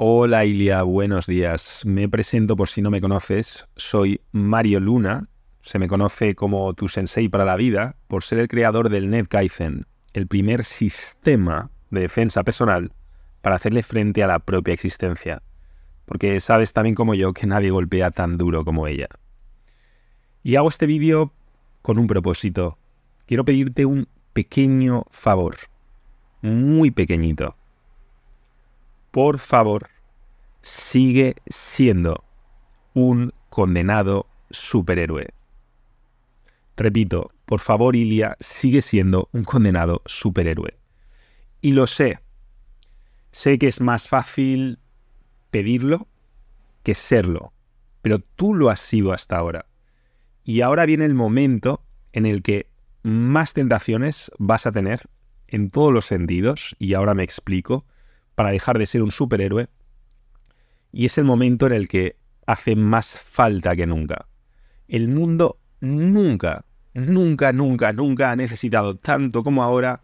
Hola Ilia, buenos días. Me presento por si no me conoces. Soy Mario Luna. Se me conoce como tu sensei para la vida por ser el creador del NetKaizen, el primer sistema de defensa personal para hacerle frente a la propia existencia. Porque sabes también como yo que nadie golpea tan duro como ella. Y hago este vídeo con un propósito. Quiero pedirte un pequeño favor. Muy pequeñito. Por favor, sigue siendo un condenado superhéroe. Repito, por favor, Ilia, sigue siendo un condenado superhéroe. Y lo sé. Sé que es más fácil pedirlo que serlo. Pero tú lo has sido hasta ahora. Y ahora viene el momento en el que más tentaciones vas a tener en todos los sentidos, y ahora me explico, para dejar de ser un superhéroe. Y es el momento en el que hace más falta que nunca. El mundo nunca, nunca, nunca, nunca ha necesitado tanto como ahora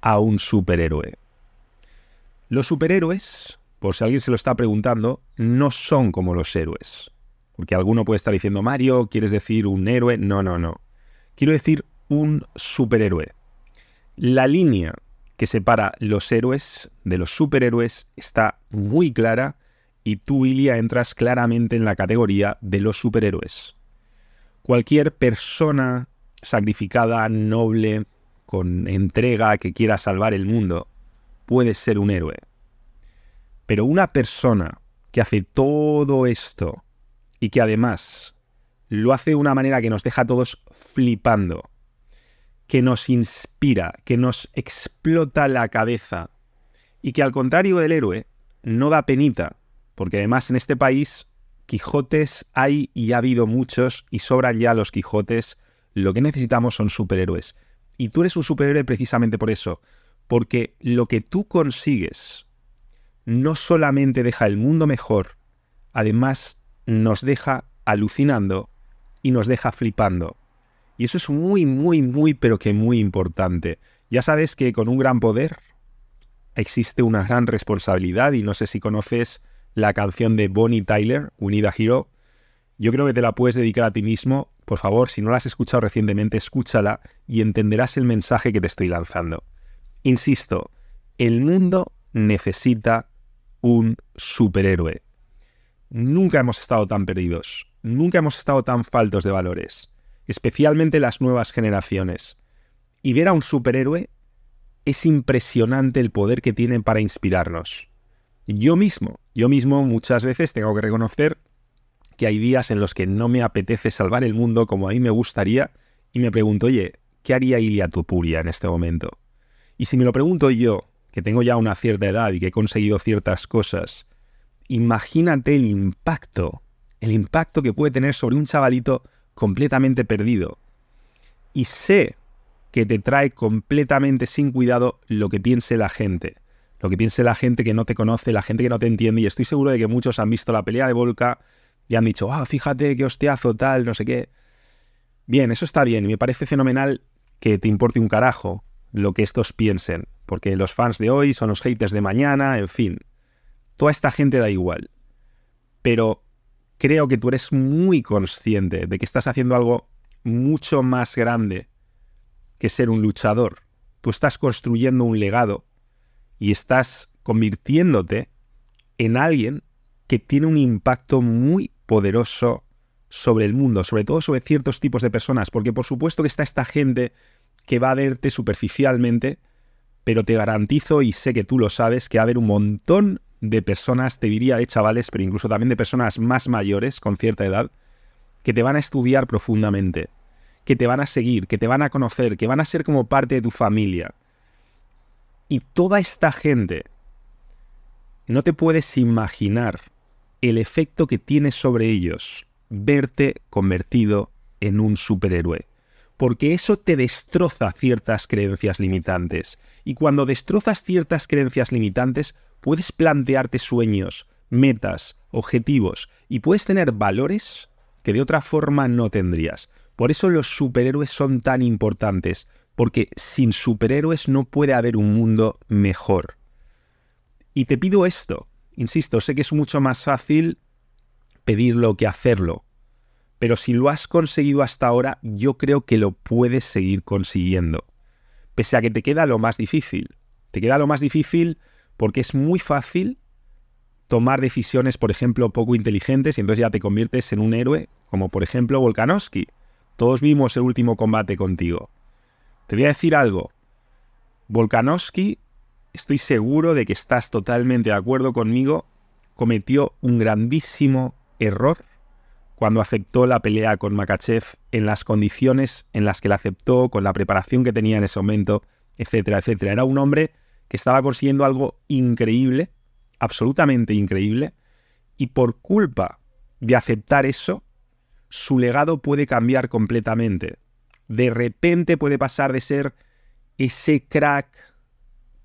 a un superhéroe. Los superhéroes, por si alguien se lo está preguntando, no son como los héroes. Porque alguno puede estar diciendo, Mario, ¿quieres decir un héroe? No, no, no. Quiero decir un superhéroe. La línea que separa los héroes de los superhéroes está muy clara y tú, Ilia, entras claramente en la categoría de los superhéroes. Cualquier persona sacrificada, noble, con entrega, que quiera salvar el mundo, puede ser un héroe. Pero una persona que hace todo esto y que además lo hace de una manera que nos deja a todos flipando, que nos inspira, que nos explota la cabeza y que al contrario del héroe no da penita, porque además en este país Quijotes hay y ha habido muchos y sobran ya los Quijotes, lo que necesitamos son superhéroes. Y tú eres un superhéroe precisamente por eso, porque lo que tú consigues no solamente deja el mundo mejor, además nos deja alucinando y nos deja flipando. Y eso es muy, muy, muy, pero que muy importante. Ya sabes que con un gran poder existe una gran responsabilidad y no sé si conoces la canción de Bonnie Tyler, Unida Hero. Yo creo que te la puedes dedicar a ti mismo. Por favor, si no la has escuchado recientemente, escúchala y entenderás el mensaje que te estoy lanzando. Insisto, el mundo necesita un superhéroe. Nunca hemos estado tan perdidos, nunca hemos estado tan faltos de valores especialmente las nuevas generaciones. Y ver a un superhéroe es impresionante el poder que tienen para inspirarnos. Yo mismo, yo mismo muchas veces tengo que reconocer que hay días en los que no me apetece salvar el mundo como a mí me gustaría y me pregunto, oye, ¿qué haría Ilia Tupuria en este momento? Y si me lo pregunto yo, que tengo ya una cierta edad y que he conseguido ciertas cosas, imagínate el impacto, el impacto que puede tener sobre un chavalito completamente perdido. Y sé que te trae completamente sin cuidado lo que piense la gente. Lo que piense la gente que no te conoce, la gente que no te entiende. Y estoy seguro de que muchos han visto la pelea de Volca y han dicho, ah, fíjate qué hostiazo, tal, no sé qué. Bien, eso está bien y me parece fenomenal que te importe un carajo lo que estos piensen, porque los fans de hoy son los haters de mañana, en fin. Toda esta gente da igual. Pero creo que tú eres muy consciente de que estás haciendo algo mucho más grande que ser un luchador. Tú estás construyendo un legado y estás convirtiéndote en alguien que tiene un impacto muy poderoso sobre el mundo, sobre todo sobre ciertos tipos de personas, porque por supuesto que está esta gente que va a verte superficialmente, pero te garantizo y sé que tú lo sabes que va a haber un montón de personas, te diría de chavales, pero incluso también de personas más mayores, con cierta edad, que te van a estudiar profundamente, que te van a seguir, que te van a conocer, que van a ser como parte de tu familia. Y toda esta gente, no te puedes imaginar el efecto que tiene sobre ellos verte convertido en un superhéroe. Porque eso te destroza ciertas creencias limitantes. Y cuando destrozas ciertas creencias limitantes, puedes plantearte sueños, metas, objetivos y puedes tener valores que de otra forma no tendrías. Por eso los superhéroes son tan importantes, porque sin superhéroes no puede haber un mundo mejor. Y te pido esto, Insisto, sé que es mucho más fácil pedirlo que hacerlo, pero si lo has conseguido hasta ahora, yo creo que lo puedes seguir consiguiendo. Pese a que te queda lo más difícil. Te queda lo más difícil porque es muy fácil tomar decisiones, por ejemplo, poco inteligentes y entonces ya te conviertes en un héroe, como por ejemplo Volkanovski. Todos vimos el último combate contigo. Te voy a decir algo. Volkanovski, estoy seguro de que estás totalmente de acuerdo conmigo, cometió un grandísimo error cuando aceptó la pelea con Makachev en las condiciones en las que la aceptó, con la preparación que tenía en ese momento, etcétera, etcétera. Era un hombre que estaba consiguiendo algo increíble, absolutamente increíble, y por culpa de aceptar eso, su legado puede cambiar completamente. De repente puede pasar de ser ese crack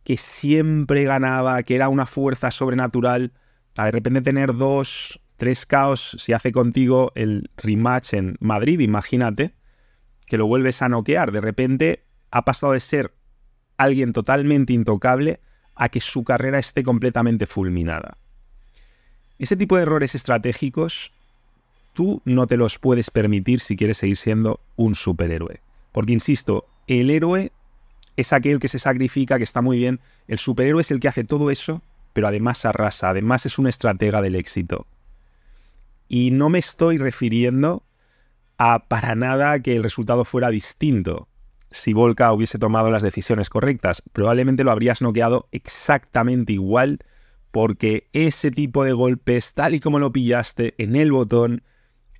que siempre ganaba, que era una fuerza sobrenatural, a de repente tener dos, tres caos si hace contigo el rematch en Madrid, imagínate, que lo vuelves a noquear. De repente ha pasado de ser alguien totalmente intocable a que su carrera esté completamente fulminada. Ese tipo de errores estratégicos tú no te los puedes permitir si quieres seguir siendo un superhéroe. Porque, insisto, el héroe es aquel que se sacrifica, que está muy bien. El superhéroe es el que hace todo eso, pero además arrasa, además es un estratega del éxito. Y no me estoy refiriendo a para nada que el resultado fuera distinto. Si Volka hubiese tomado las decisiones correctas, probablemente lo habrías noqueado exactamente igual porque ese tipo de golpes, tal y como lo pillaste en el botón,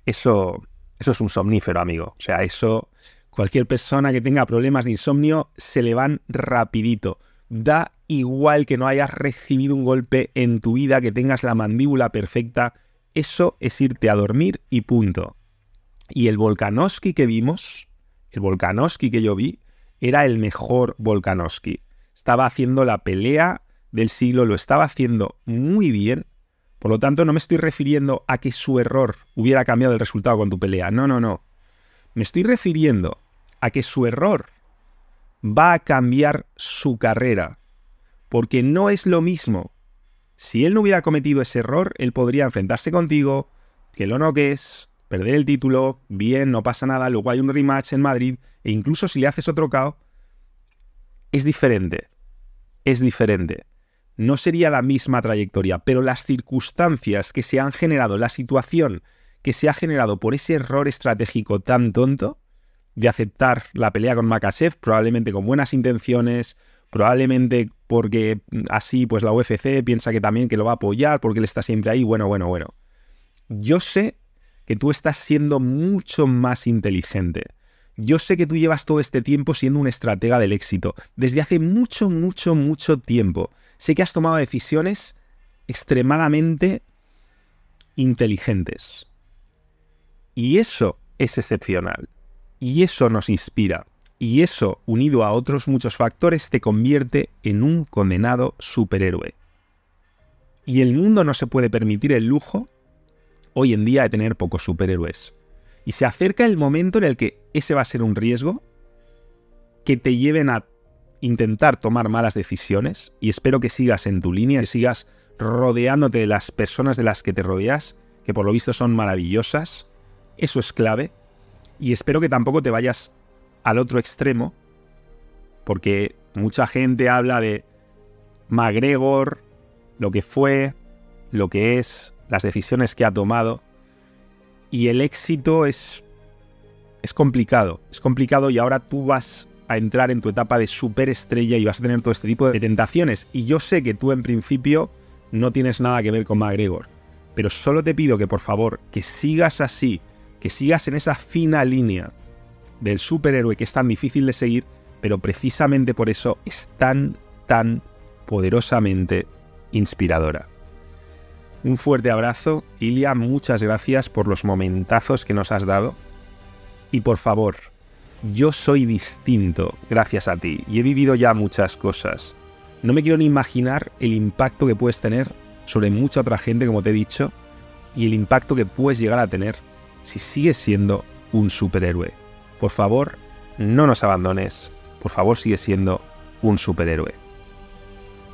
eso, eso es un somnífero, amigo. O sea, eso, cualquier persona que tenga problemas de insomnio, se le van rapidito. Da igual que no hayas recibido un golpe en tu vida, que tengas la mandíbula perfecta, eso es irte a dormir y punto. Y el Volkanovski que vimos, el Volkanovski que yo vi, era el mejor Volkanovski. Estaba haciendo la pelea del siglo, lo estaba haciendo muy bien. Por lo tanto, no me estoy refiriendo a que su error hubiera cambiado el resultado con tu pelea. No, no, no. Me estoy refiriendo a que su error va a cambiar su carrera. Porque no es lo mismo si él no hubiera cometido ese error, él podría enfrentarse contigo, que lo noques, perder el título, bien, no pasa nada, luego hay un rematch en Madrid, e incluso si le haces otro KO, es diferente. Es diferente. No sería la misma trayectoria, pero las circunstancias que se han generado, la situación que se ha generado por ese error estratégico tan tonto de aceptar la pelea con Makasev, probablemente con buenas intenciones, probablemente porque así pues la UFC piensa que también que lo va a apoyar porque él está siempre ahí, bueno, bueno, bueno. Yo sé que tú estás siendo mucho más inteligente. Yo sé que tú llevas todo este tiempo siendo un estratega del éxito, desde hace mucho, mucho, mucho tiempo. Sé que has tomado decisiones extremadamente inteligentes. Y eso es excepcional. Y eso nos inspira. Y eso, unido a otros muchos factores, te convierte en un condenado superhéroe. Y el mundo no se puede permitir el lujo hoy en día de tener pocos superhéroes. Y se acerca el momento en el que ese va a ser un riesgo que te lleven a intentar tomar malas decisiones y espero que sigas en tu línea, y sigas rodeándote de las personas de las que te rodeas, que por lo visto son maravillosas. Eso es clave. Y espero que tampoco te vayas al otro extremo, porque mucha gente habla de McGregor, lo que fue, lo que es, las decisiones que ha tomado, y el éxito es, es complicado, es complicado y ahora tú vas a entrar en tu etapa de superestrella y vas a tener todo este tipo de tentaciones. Y yo sé que tú en principio no tienes nada que ver con McGregor, pero solo te pido que por favor que sigas así, que sigas en esa fina línea del superhéroe que es tan difícil de seguir, pero precisamente por eso es tan, tan poderosamente inspiradora. Un fuerte abrazo, Ilia, muchas gracias por los momentazos que nos has dado. Y por favor, yo soy distinto gracias a ti y he vivido ya muchas cosas. No me quiero ni imaginar el impacto que puedes tener sobre mucha otra gente, como te he dicho, y el impacto que puedes llegar a tener si sigues siendo un superhéroe. Por favor, no nos abandones. Por favor, sigue siendo un superhéroe.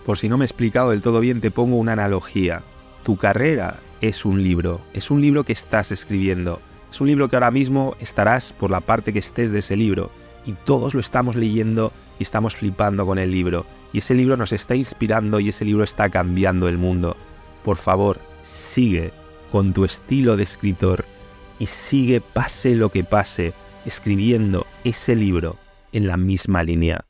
Por si no me he explicado del todo bien, te pongo una analogía. Tu carrera es un libro, es un libro que estás escribiendo, es un libro que ahora mismo estarás por la parte que estés de ese libro y todos lo estamos leyendo y estamos flipando con el libro. Y ese libro nos está inspirando y ese libro está cambiando el mundo. Por favor, sigue con tu estilo de escritor y sigue pase lo que pase, escribiendo ese libro en la misma línea.